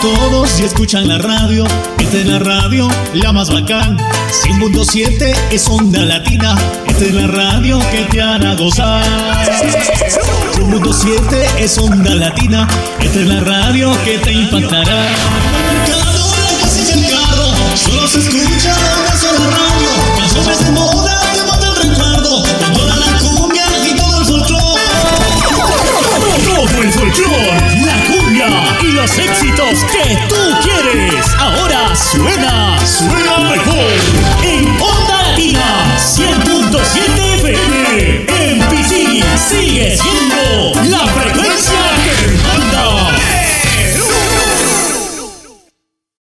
todos si escuchan la radio. Esta es la radio, la más bacán. 100.7 es onda latina. Esta es la radio que te hará gozar. 100.7 es onda latina. Esta es la radio que te impactará. Cada hora casi en el solo se escucha una sola radio. Canciones de moda te mata el recuerdo. Toda la cumbia y todo el folclore. Todo el folclore, la cumbia y los éxitos que tú quieres. Ahora suena, suena mejor. En Onda Latina 100.7 FM. En Piscini sigue siendo.